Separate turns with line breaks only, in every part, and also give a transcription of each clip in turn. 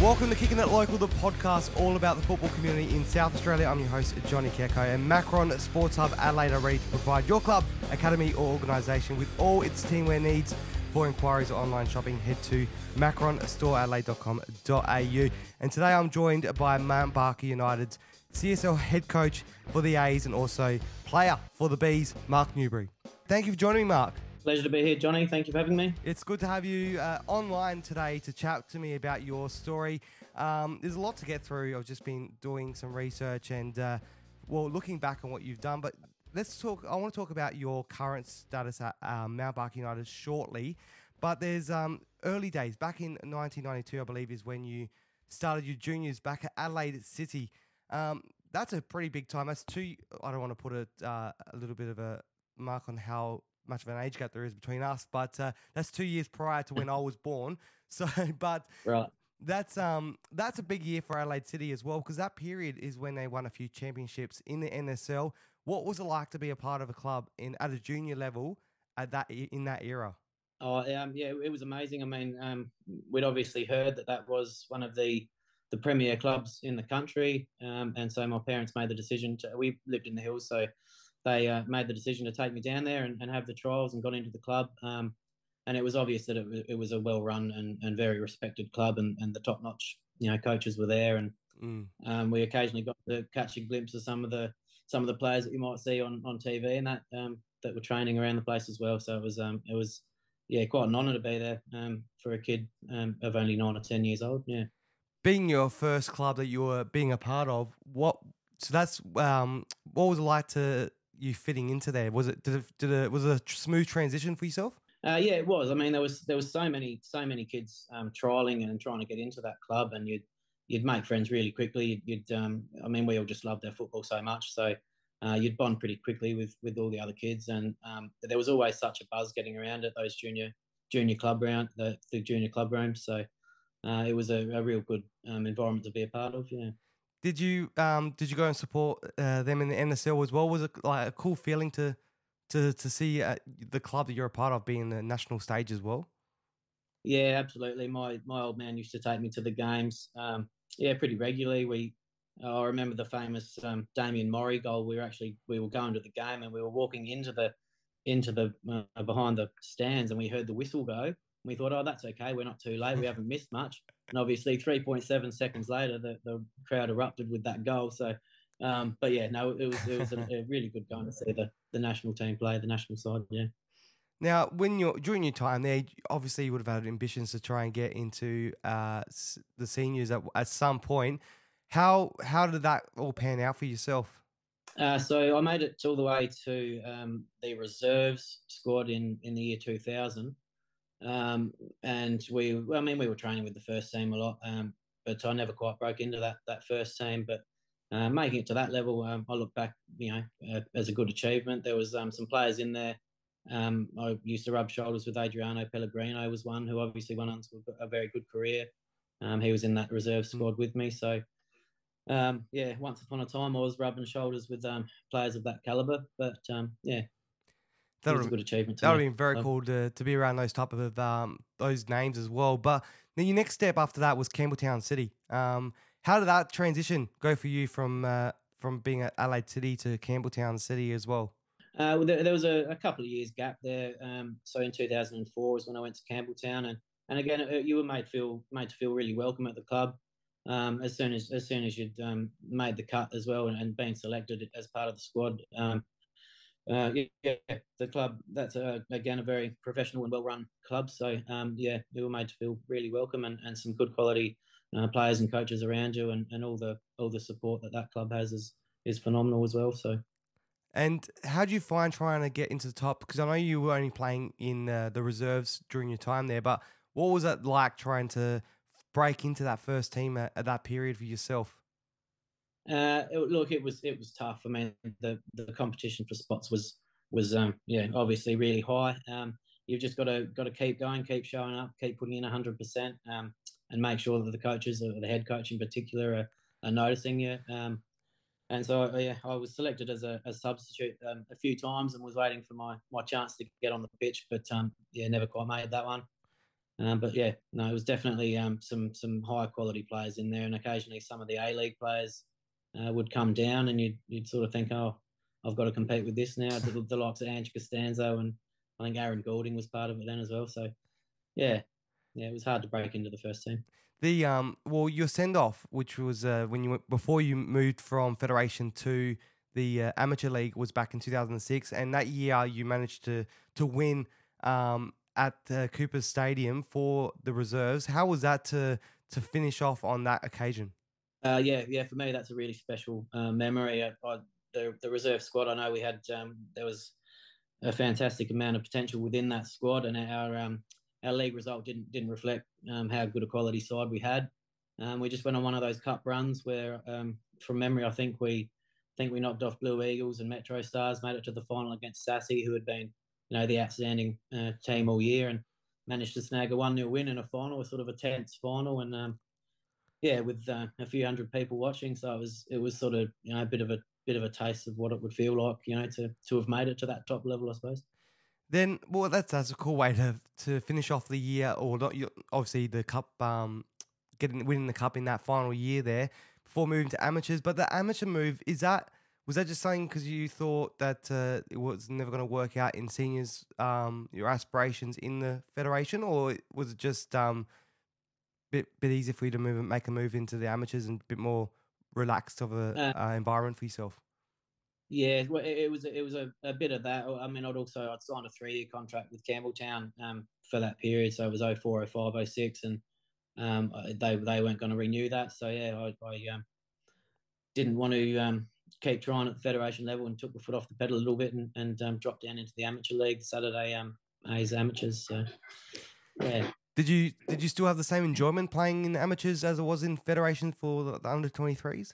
Welcome to Kicking It Local, the podcast all about the football community in South Australia. I'm your host, Johnny Keko, and Macron Sports Hub Adelaide are ready to provide your club, academy, or organisation with all its teamwear needs. For inquiries or online shopping, head to macronstoreadelaide.com.au. And today I'm joined by Mount Barker United's CSL head coach for the A's and also player for the Bs, Mark Newbery. Thank you for joining me, Mark.
Pleasure to be here, Johnny. Thank you for having me.
It's good to have you uh, online today to chat to me about your story. Um, there's a lot to get through. I've just been doing some research and, uh, well, looking back on what you've done. But let's talk. I want to talk about your current status at um, Mount Barker United shortly. But there's um, early days back in 1992, I believe, is when you started your juniors back at Adelaide City. Um, that's a pretty big time. That's two. I don't want to put a, uh, a little bit of a mark on how much of an age gap there is between us, but uh, that's two years prior to when I was born. So, but
right.
that's um that's a big year for Adelaide City as well because that period is when they won a few championships in the NSL. What was it like to be a part of a club in at a junior level at that in that era?
Oh, um, yeah, it was amazing. I mean, um, we'd obviously heard that that was one of the the premier clubs in the country, um, and so my parents made the decision to. We lived in the hills, so they uh, made the decision to take me down there and, and have the trials and got into the club. Um, and it was obvious that it, it was a well run and, and very respected club, and, and the top notch you know coaches were there, and mm. um, we occasionally got to catch a glimpse of some of the some of the players that you might see on, on TV and that um, that were training around the place as well. So it was um, it was yeah quite an honour to be there um, for a kid um, of only nine or ten years old. Yeah,
being your first club that you were being a part of, what so that's um, what was it like to you fitting into there? Was it did it, did it was it a smooth transition for yourself?
Uh, yeah, it was. I mean, there was there was so many so many kids um, trialing and trying to get into that club, and you'd you'd make friends really quickly. You'd, um, I mean, we all just loved our football so much, so uh, you'd bond pretty quickly with with all the other kids, and um, there was always such a buzz getting around at those junior junior club round the, the junior club rooms. So uh, it was a, a real good um, environment to be a part of. Yeah.
Did you um did you go and support uh, them in the NSL as well? Was it like a cool feeling to to to see uh, the club that you're a part of being in the national stage as well?
Yeah, absolutely. My my old man used to take me to the games. Um, yeah, pretty regularly. We I remember the famous um, Damien Mori goal. We were actually we were going to the game and we were walking into the into the uh, behind the stands and we heard the whistle go. We thought, oh, that's okay. We're not too late. We haven't missed much. And obviously, 3.7 seconds later, the, the crowd erupted with that goal. So, um, but yeah, no, it was it was a, a really good going to see the, the national team play, the national side. Yeah.
Now, when you're during your time there, obviously you would have had ambitions to try and get into uh, the seniors at, at some point. How how did that all pan out for yourself?
Uh, so I made it all the way to um, the reserves squad in, in the year 2000. Um, and we, well, I mean, we were training with the first team a lot, um, but I never quite broke into that that first team. But uh, making it to that level, um, I look back, you know, uh, as a good achievement. There was um, some players in there. Um, I used to rub shoulders with Adriano Pellegrino was one who obviously went on to a very good career. Um, he was in that reserve hmm. squad with me, so um, yeah, once upon a time I was rubbing shoulders with um, players of that caliber. But um, yeah, that was a good achievement.
That would have been very cool to, to be around those type of um, those names as well. But then your next step after that was Campbelltown City. Um, how did that transition go for you from uh, from being at Adelaide City to Campbelltown City as well?
Uh, well there, there, was a, a, couple of years gap there. Um, so in 2004 was when I went to Campbelltown, and and again uh, you were made feel made to feel really welcome at the club. Um, as soon as as soon as you'd um, made the cut as well and, and been selected as part of the squad, um, uh, yeah, the club that's a, again a very professional and well-run club. So um, yeah, we were made to feel really welcome and, and some good quality uh, players and coaches around you, and, and all the all the support that that club has is is phenomenal as well. So.
And how do you find trying to get into the top? Because I know you were only playing in uh, the reserves during your time there, but what was it like trying to break into that first team at, at that period for yourself?
Uh, it, look, it was it was tough. I mean, the the competition for spots was was um, yeah obviously really high. Um, you've just got to got to keep going, keep showing up, keep putting in hundred um, percent, and make sure that the coaches, or the head coach in particular, are, are noticing you. Um, and so uh, yeah, I was selected as a, a substitute um, a few times and was waiting for my, my chance to get on the pitch, but um, yeah, never quite made that one. Um, but yeah, no, it was definitely um, some some high quality players in there, and occasionally some of the A League players uh, would come down, and you'd you'd sort of think, oh, I've got to compete with this now. The, the likes of Ange Costanzo and I think Aaron Goulding was part of it then as well. So yeah, yeah, it was hard to break into the first team.
The um, well, your send off, which was uh, when you went, before you moved from Federation to the uh, amateur league, was back in 2006, and that year you managed to to win um, at uh, Cooper's Stadium for the reserves. How was that to to finish off on that occasion?
Uh, yeah, yeah, for me that's a really special uh, memory. I, I, the the reserve squad, I know we had um, there was a fantastic amount of potential within that squad, and our um, our league result didn't didn't reflect um, how good a quality side we had. Um, we just went on one of those cup runs where, um, from memory, I think we I think we knocked off Blue Eagles and Metro Stars, made it to the final against Sassy, who had been you know the outstanding uh, team all year, and managed to snag a one 0 win in a final, a sort of a tense final, and yeah, with uh, a few hundred people watching, so it was it was sort of you know a bit of a bit of a taste of what it would feel like, you know, to to have made it to that top level, I suppose.
Then, well, that's that's a cool way to to finish off the year, or not. Obviously, the cup, um, getting winning the cup in that final year there before moving to amateurs. But the amateur move is that was that just saying because you thought that uh, it was never going to work out in seniors, um, your aspirations in the federation, or was it just um, bit bit easier for you to move and make a move into the amateurs and a bit more relaxed of a uh, uh, environment for yourself?
Yeah, well, it, it was it was a, a, bit of that. I mean, I'd also I'd signed a three year contract with Campbelltown um, for that period, so it was 04, 05, 06, and um, they they weren't going to renew that. So yeah, I, I um, didn't want to um, keep trying at the federation level and took the foot off the pedal a little bit and, and um, dropped down into the amateur league Saturday um, A's amateurs. So yeah.
Did you did you still have the same enjoyment playing in the amateurs as it was in federation for the, the under twenty threes?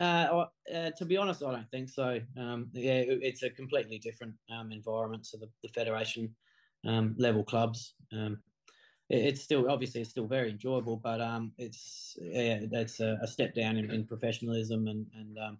Uh, uh, to be honest, I don't think so. Um, yeah, it, it's a completely different um, environment. So the, the federation um, level clubs, um, it, it's still obviously it's still very enjoyable, but um, it's yeah, that's a, a, step down in, in professionalism and and um,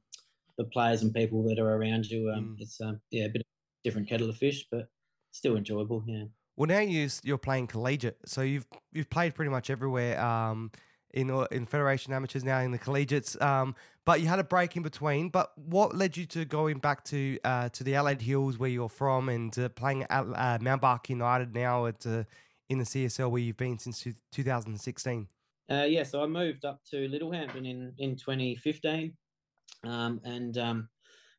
the players and people that are around you. Mm. It's yeah, a bit different kettle of fish, but still enjoyable. Yeah.
Well, now you you're playing collegiate, so you've you've played pretty much everywhere. Um, in in Federation Amateurs now in the collegiates. Um, but you had a break in between. But what led you to going back to uh, to the Adelaide Hills where you're from and uh, playing at uh, Mount Barker United now at uh, in the CSL where you've been since 2016?
Uh, yeah, so I moved up to Littlehampton in in 2015, um, and um,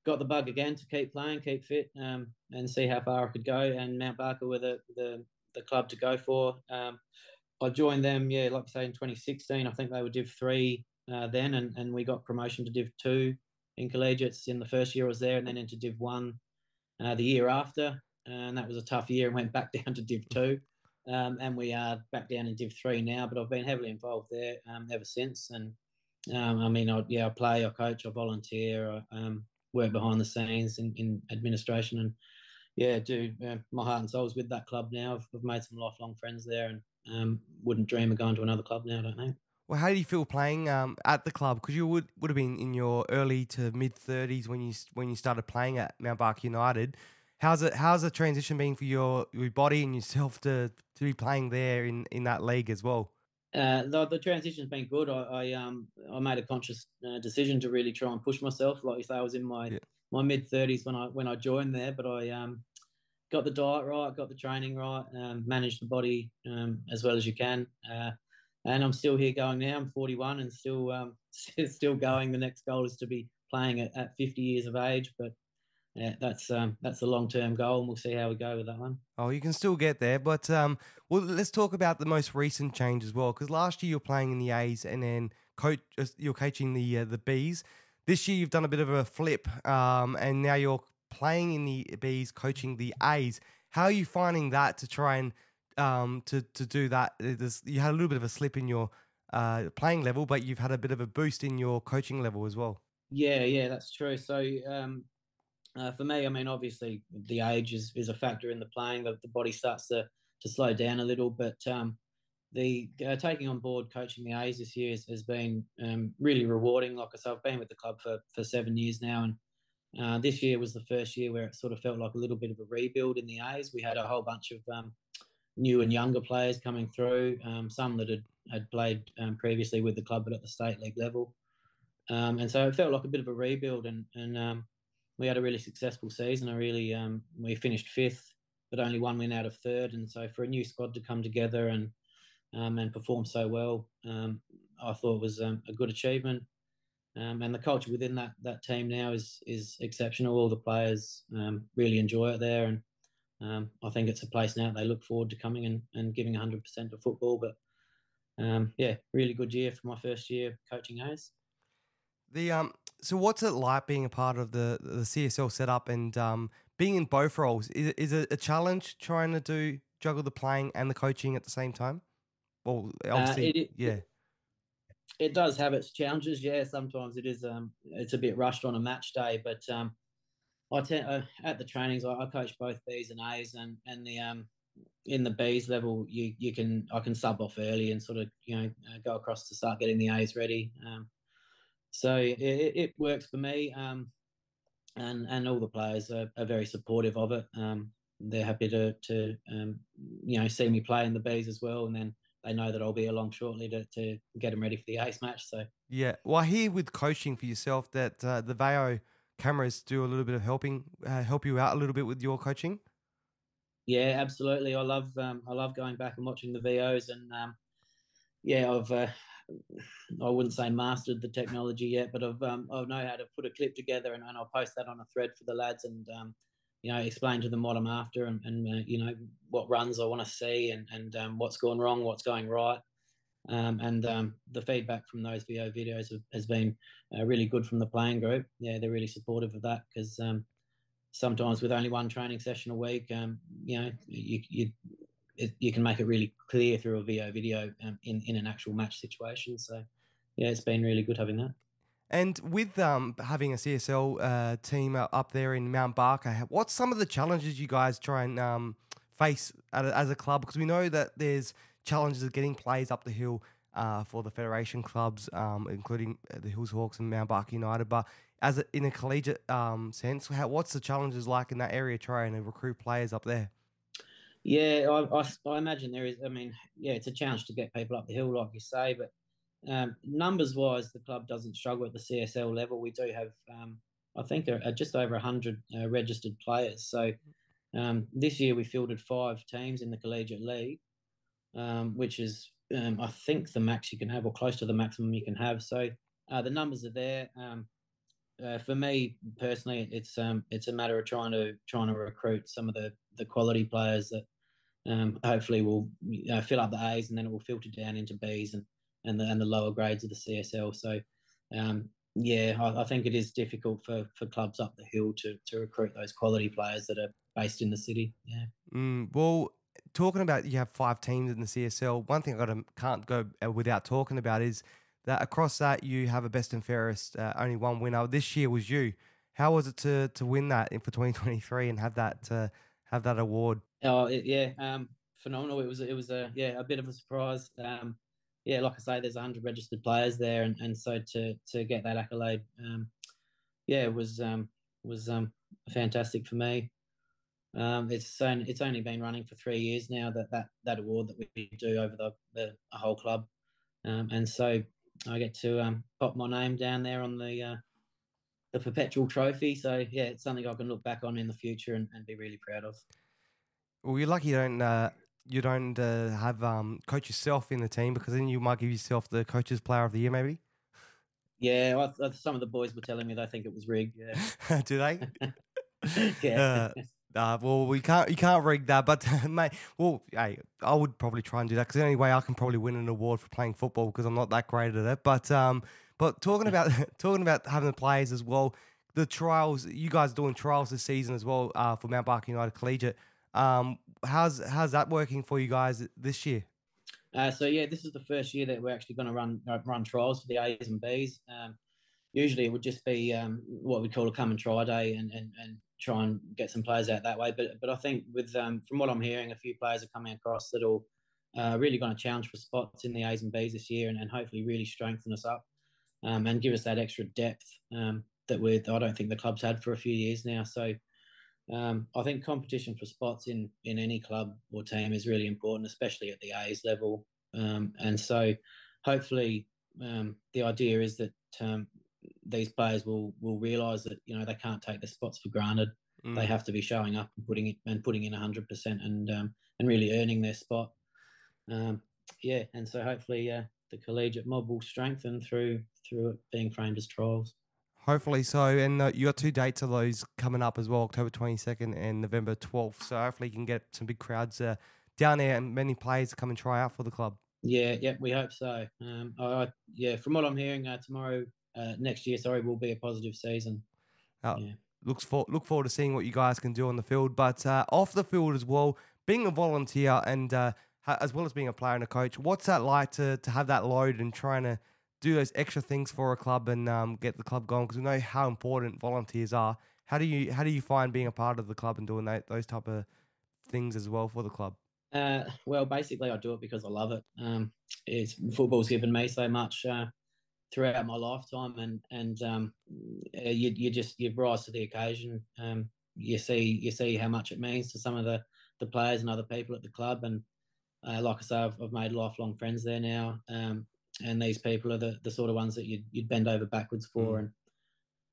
got the bug again to keep playing, keep fit, um, and see how far I could go. And Mount Barker were the the, the club to go for. Um, I joined them, yeah, like I say, in 2016. I think they were Div 3 uh, then, and, and we got promotion to Div 2 in collegiates in the first year I was there, and then into Div 1 uh, the year after. And that was a tough year and went back down to Div 2. Um, and we are back down in Div 3 now, but I've been heavily involved there um, ever since. And um, I mean, I, yeah, I play, I coach, I volunteer, I um, work behind the scenes in, in administration. And yeah, do my heart and soul is with that club now. I've, I've made some lifelong friends there and um, wouldn't dream of going to another club now. I don't know.
Well, how do you feel playing um, at the club? Because you would would have been in your early to mid thirties when you when you started playing at Mount Barker United. How's it? How's the transition being for your your body and yourself to to be playing there in in that league as well?
Uh, the, the transition's been good. I, I um I made a conscious uh, decision to really try and push myself. Like you say, I was in my yeah. my mid thirties when I when I joined there, but I um got the diet right, got the training right, um, managed the body um, as well as you can. Uh, and I'm still here going now. I'm 41 and still um, still going. The next goal is to be playing at, at 50 years of age, but yeah, that's um, that's the long term goal, and we'll see how we go with that one.
Oh, you can still get there, but um, well, let's talk about the most recent change as well. Because last year you're playing in the A's, and then coach uh, you're coaching the uh, the Bs. This year you've done a bit of a flip, um, and now you're playing in the Bs, coaching the A's. How are you finding that to try and um, to to do that? There's, you had a little bit of a slip in your uh, playing level, but you've had a bit of a boost in your coaching level as well.
Yeah, yeah, that's true. So um, uh, for me, I mean, obviously the age is, is a factor in the playing. The, the body starts to to slow down a little, but um, the uh, taking on board coaching the A's this year has, has been um, really rewarding. Like I said, I've been with the club for, for seven years now, and uh, this year was the first year where it sort of felt like a little bit of a rebuild in the A's. We had a whole bunch of um, new and younger players coming through, um, some that had, had played um, previously with the club but at the state league level. Um, and so it felt like a bit of a rebuild, and, and we had a really successful season. I really um, we finished fifth, but only one win out of third. And so for a new squad to come together and um, and perform so well, I thought was a good achievement. and the culture within that that team now is is exceptional. All the players really enjoy it there, and um, I think it's a place now they look forward to coming and, and giving 100% of football. But um, yeah, really good year for my first year coaching Hayes.
The um, so what's it like being a part of the the CSL setup and um, being in both roles? Is is it a challenge trying to do juggle the playing and the coaching at the same time? Well, uh, obviously, uh, it, yeah.
It, it does have its challenges. Yeah, sometimes it is. Um, it's a bit rushed on a match day, but um, I tend uh, at the trainings I, I, coach both Bs and As, and and the um in the Bs level you you can I can sub off early and sort of you know uh, go across to start getting the As ready. Um, so it, it works for me, um, and and all the players are, are very supportive of it. Um, they're happy to to um, you know see me play in the bees as well, and then they know that I'll be along shortly to, to get them ready for the Ace match. So
yeah, well, I hear with coaching for yourself that uh, the Veo cameras do a little bit of helping uh, help you out a little bit with your coaching?
Yeah, absolutely. I love um, I love going back and watching the Veos, and um, yeah, I've uh, I wouldn't say mastered the technology yet, but I've um, I know how to put a clip together, and, and I'll post that on a thread for the lads, and um, you know explain to them what I'm after, and, and uh, you know what runs I want to see, and and um, what's going wrong, what's going right, um, and um, the feedback from those Veo videos have, has been uh, really good from the playing group. Yeah, they're really supportive of that because um, sometimes with only one training session a week, you know, you you it, you can make it really clear through a Veo video um, in in an actual match situation. So yeah, it's been really good having that.
And with um, having a CSL uh, team up there in Mount Barker, what's some of the challenges you guys try and um, face as a club? Because we know that there's challenges of getting players up the hill uh, for the federation clubs, um, including uh, the Hills Hawks and Mount Barker United. But as a, in a collegiate um, sense, how, what's the challenges like in that area trying to recruit players up there?
Yeah, I, I, I, imagine there is. I mean, yeah, it's a challenge to get people up the hill, like you say. But um, numbers wise, the club doesn't struggle at the CSL level. We do have, um, I think, just over 100 uh, registered players. So um, this year we fielded five teams in the collegiate league um, which is um, I think the max you can have, or close to the maximum you can have. So uh, the numbers are there. Uh, for me personally, it's um, it's a matter of trying to trying to recruit some of the the quality players that um, hopefully will fill up the A's, and then it will filter down into B's and and the and the lower grades of the CSL. So. Um, yeah, I, I, think it is difficult for, for clubs up the hill to, to recruit those quality players that are based in the city. Yeah.
Mm, well, talking about you have five teams in the CSL. One thing I got can't go uh, without talking about is that across that you have a best and fairest, uh, only one winner. This year was you. How was it to to win that for 2023 and have that uh, have that award?
Oh it, yeah, um, phenomenal. It was it was a yeah a bit of a surprise. Um, yeah, like I say, there's 100 registered players there, and, and so to to get that accolade, um, yeah, was um, was um, fantastic for me. Um, it's only, it's only been running for three years now that that, that award that we do over the, the whole club, um, and so I get to um, pop my name down there on the uh, the perpetual trophy. So yeah, it's something I can look back on in the future and, and be really proud of.
Well, you're lucky you don't uh, you don't uh, have um, coach yourself in the team because then you might give yourself the coaches player of the year, maybe.
Yeah, I, some of the boys were telling me they think it was rigged.
Yeah, do they? yeah. Uh, well, we can't. You can't rig that, but mate. Well, hey, I would probably try and do that because the only way I can probably win an award for playing football because I'm not that great at it. But um, but talking about talking about having the players as well, the trials. You guys are doing trials this season as well uh, for Mount Barker United Collegiate. Um, how's how's that working for you guys this year?
Uh, so yeah, this is the first year that we're actually going to run uh, run trials for the A's and B's. Um, usually it would just be um, what we call a come and try day and, and, and try and get some players out that way. But but I think with um, from what I'm hearing, a few players are coming across that will uh, really going to challenge for spots in the A's and B's this year, and, and hopefully really strengthen us up um, and give us that extra depth um, that we I don't think the club's had for a few years now. So um, I think competition for spots in in any club or team is really important, especially at the A's level. Um, and so, hopefully, um, the idea is that these players will will realise that you know they can't take the spots for granted. Mm. They have to be showing up and putting it and putting in hundred percent and um, and really earning their spot. Um, yeah, and so hopefully uh, the collegiate mob will strengthen through through it being framed as trials.
Hopefully so. And uh, you got two dates of those coming up as well, October 22nd and November 12th. So hopefully you can get some big crowds uh, down there and many players to come and try out for the club.
Yeah, yeah, we hope so. Um, I, yeah, from what I'm hearing, uh, tomorrow, uh, next year, sorry, will be a positive season.
Uh, yeah. Looks for, look forward to seeing what you guys can do on the field, but uh, off the field as well. Being a volunteer and uh, as well as being a player and a coach, what's that like to to have that load and trying to do those extra things for a club and um, get the club going because we know how important volunteers are. How do you how do you find being a part of the club and doing that, those type of things as well for the club?
Uh, well, basically, I do it because I love it. Um, it's football's given me so much uh, throughout my lifetime, and and um, you you just you rise to the occasion. Um, you see you see how much it means to some of the the players and other people at the club, and uh, like I say, I've, I've made lifelong friends there now. Um, and these people are the, the sort of ones that you'd, you'd bend over backwards for mm. and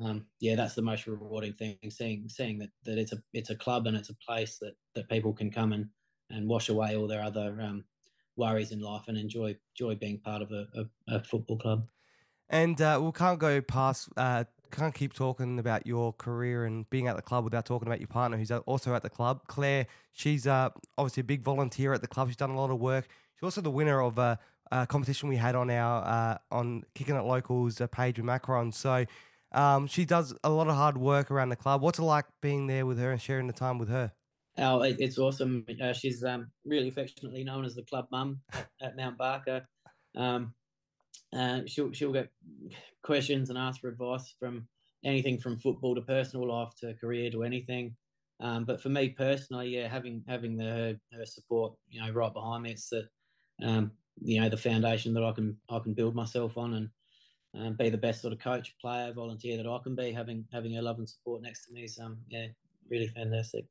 um, yeah that's the most rewarding thing seeing seeing that, that it's a it's a club and it's a place that, that people can come and, and wash away all their other um, worries in life and enjoy enjoy being part of a, a, a football club
and uh, we can't go past uh, can't keep talking about your career and being at the club without talking about your partner who's also at the club claire she's uh, obviously a big volunteer at the club she's done a lot of work she's also the winner of a uh, competition we had on our uh, on kicking it locals uh, page with Macron. So um, she does a lot of hard work around the club. What's it like being there with her and sharing the time with her?
Oh, it's awesome. Uh, she's um, really affectionately known as the club mum at, at Mount Barker. Um, uh, she'll she'll get questions and ask for advice from anything from football to personal life to career to anything. Um, but for me personally, yeah, having having the, her, her support, you know, right behind me, it's that um, you know the foundation that I can I can build myself on and um, be the best sort of coach, player, volunteer that I can be. Having having your love and support next to me is um yeah really fantastic.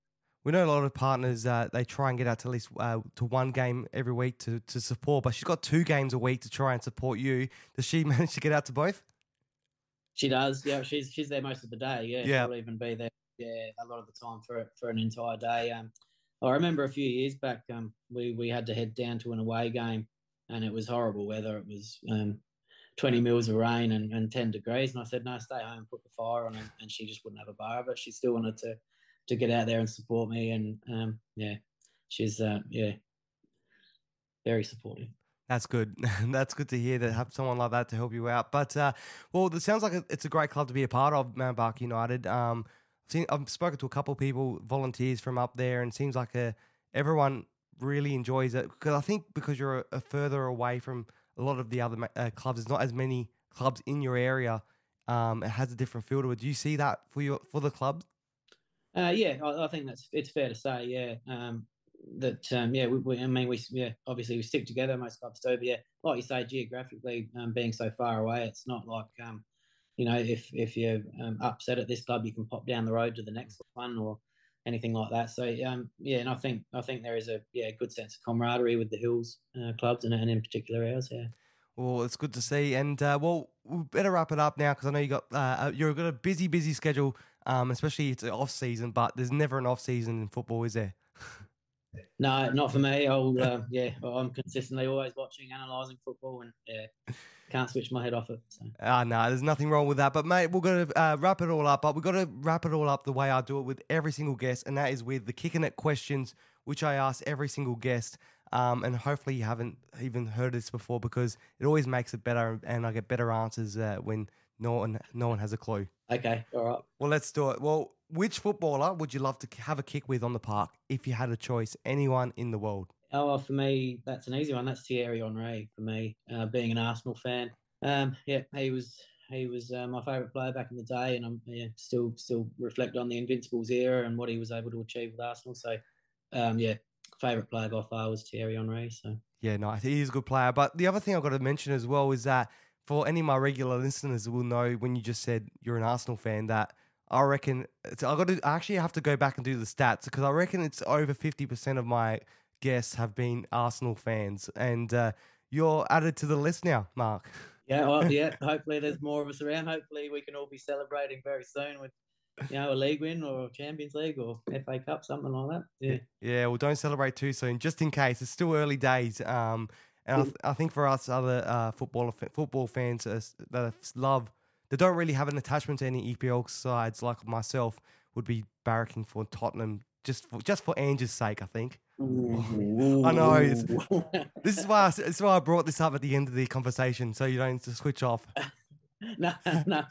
We know a lot of partners uh, they try and get out to at least uh, to one game every week to to support, but she's got two games a week to try and support you. Does she manage to get out to both?
She does. Yeah, she's she's there most of the day. Yeah, yeah. she'll even be there. Yeah, a lot of the time for for an entire day. Um, I remember a few years back, um, we we had to head down to an away game and it was horrible weather. It was um, 20 mils of rain and, and 10 degrees. And I said, no, stay home, put the fire on. And, and she just wouldn't have a bar but. She still wanted to, to get out there and support me. And um, yeah, she's, uh, yeah, very supportive.
That's good. That's good to hear that have someone like that to help you out. But uh, well, it sounds like it's a great club to be a part of, Mount Barker United. Um, I've, seen, I've spoken to a couple of people, volunteers from up there, and seems like a, everyone really enjoys it because I think because you're a, a further away from a lot of the other uh, clubs, there's not as many clubs in your area. Um, it has a different feel to it. Do you see that for your for the club?
Uh, yeah, I, I, think that's it's fair to say. Yeah, um, that um, yeah, we, we, I mean, we yeah, obviously we stick together. Most clubs do, but yeah, like you say, geographically um, being so far away, it's not like um, you know, if if you're um, upset at this club, you can pop down the road to the next one, or anything like that. So um, yeah, and I think I think there is a yeah good sense of camaraderie with the Hills uh, clubs and, and in particular ours. Yeah.
Well, it's good to see, and uh, well, we better wrap it up now because I know you got uh, uh, you've got a busy, busy schedule, um, especially it's off season. But there's never an off season in football, is there?
no, not for me. I'll uh, yeah, I'm consistently always watching, analysing football, and yeah, can't switch my head off it. So.
Ah, no, there's nothing wrong with that. But mate, we're gonna uh, wrap it all up. But we've got to wrap it all up the way I do it with every single guest, and that is with the kicking it questions, which I ask every single guest. Um, and hopefully you haven't even heard this before because it always makes it better, and I get better answers uh, when no one no one has a clue.
Okay, all right.
Well, let's do it. Well, which footballer would you love to have a kick with on the park if you had a choice? Anyone in the world?
Oh, well, for me, that's an easy one. That's Thierry Henry for me, uh, being an Arsenal fan. Um, yeah, he was he was uh, my favourite player back in the day, and I'm yeah, still still reflect on the Invincibles era and what he was able to achieve with Arsenal. So, um, yeah, favourite player by far was Thierry Henry. So
yeah, no, he is a good player. But the other thing I've got to mention as well is that for any of my regular listeners will know when you just said you're an Arsenal fan that I reckon it's, I got to I actually have to go back and do the stats because I reckon it's over fifty percent of my guests have been Arsenal fans, and uh, you're added to the list now, Mark.
Yeah, well, yeah. Hopefully, there's more of us around. Hopefully, we can all be celebrating very soon with, you know, a league win or Champions League or FA Cup, something like that. Yeah.
Yeah, well, don't celebrate too soon, just in case. It's still early days. Um, and I, th- I think for us other uh, football football fans uh, that love that don't really have an attachment to any EPL sides like myself would be barracking for Tottenham just for just for Ange's sake. I think. I know. This is why I, this is why I brought this up at the end of the conversation, so you don't switch off.
no, no,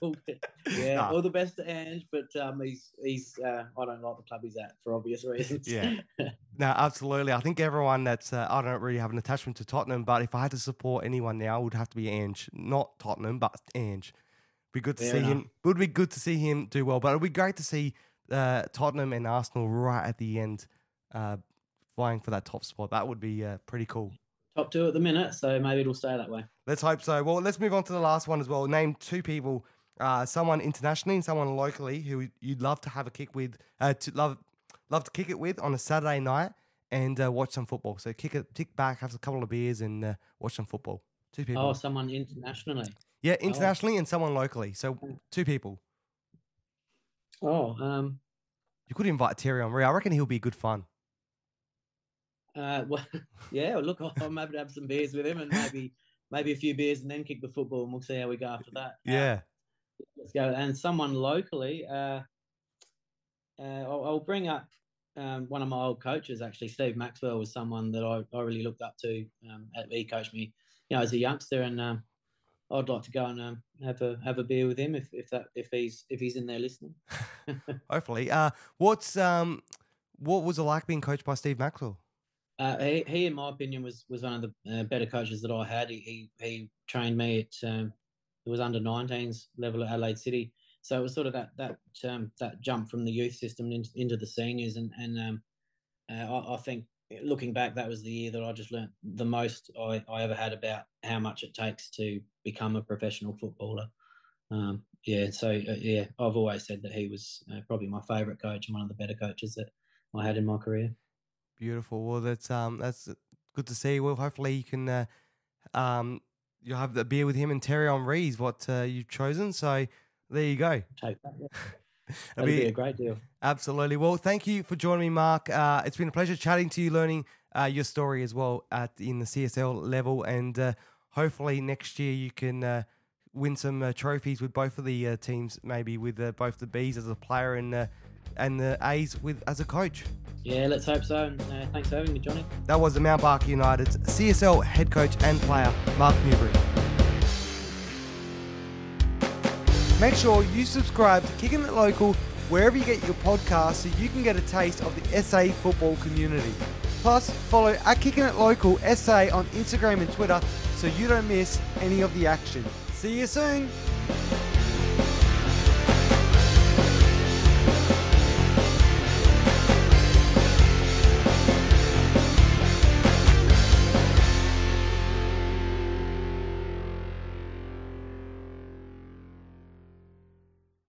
yeah, nah. all the best to Ange, but um, he's he's uh, I don't like the club he's at for obvious reasons.
yeah, no, absolutely. I think everyone that's uh, I don't really have an attachment to Tottenham, but if I had to support anyone now, it would have to be Ange, not Tottenham, but Ange. Be good to Fair see enough. him. Would be good to see him do well, but it'd be great to see uh, Tottenham and Arsenal right at the end, uh, vying for that top spot. That would be uh, pretty cool.
Top two at the minute, so maybe it'll stay that way.
Let's hope so. Well, let's move on to the last one as well. Name two people, uh, someone internationally and someone locally who you'd love to have a kick with, uh, to love love to kick it with on a Saturday night and uh, watch some football. So kick it, kick back, have a couple of beers, and uh, watch some football. Two people.
Oh, someone internationally.
Yeah, oh. internationally oh. and someone locally. So two people.
Oh, um,
you could invite Thierry Henry. I reckon he'll be good fun.
Uh, well, yeah. Look, I'm happy to have some beers with him, and maybe maybe a few beers, and then kick the football, and we'll see how we go after that.
Uh, yeah.
Uh, let's go. And someone locally, uh, uh, I'll, I'll bring up um, one of my old coaches. Actually, Steve Maxwell was someone that I, I really looked up to. Um, he coached me, you know, as a youngster, and um, I'd like to go and um, have a have a beer with him if, if that if he's if he's in there listening.
Hopefully. Uh, what's um, what was it like being coached by Steve Maxwell?
Uh, he, he, in my opinion, was was one of the uh, better coaches that I had. He he, he trained me at um, it was under 19s level at Adelaide City, so it was sort of that that um, that jump from the youth system into, into the seniors, and and um, uh, I, I, think looking back, that was the year that I just learnt the most I, I ever had about how much it takes to become a professional footballer. Um, yeah, so uh, yeah, I've always said that he was uh, probably my favourite coach and one of the better coaches that I had in my career.
Beautiful. Well, that's um, that's good to see. Well, hopefully you can uh, um, you'll have the beer with him and Thierry Henry is what uh, you've chosen. So there you go.
Take that. Yeah. That'd be, be, a great deal.
Absolutely. Well, thank you for joining me, Mark. Uh, it's been a pleasure chatting to you, learning uh, your story as well at in the CSL level, and uh, hopefully next year you can uh, win some uh, trophies with both of the uh, teams, maybe with both the Bs as a player and and the A's with as a coach.
Yeah, let's hope so. thanks for having me, Johnny.
That was the Mount Barker United's CSL head coach and player, Mark Newbery. Make sure you subscribe to Kicking It Local wherever you get your podcasts so you can get a taste of the SA football community. Plus, follow at Kicking It Local SA on Instagram and Twitter so you don't miss any of the action. See you soon!